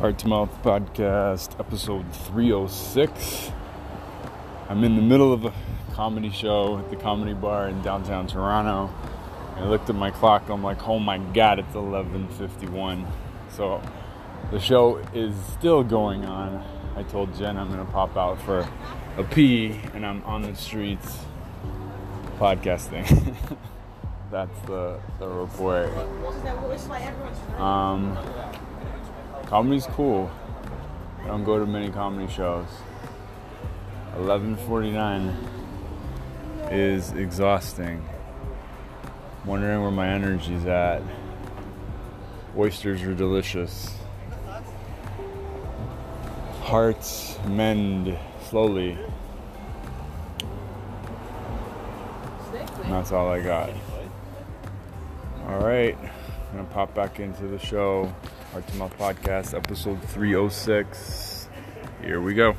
Heart to Mouth Podcast, episode 306. I'm in the middle of a comedy show at the comedy bar in downtown Toronto. I looked at my clock, I'm like, oh my god, it's 11.51. So the show is still going on. I told Jen I'm gonna pop out for a pee, and I'm on the streets podcasting. That's the, the report. Um, comedy's cool. I don't go to many comedy shows. 11:49 is exhausting. Wondering where my energy's at. Oysters are delicious. Hearts mend slowly. And that's all I got. All right, I'm gonna pop back into the show. Heart to Mouth Podcast, episode 306. Here we go.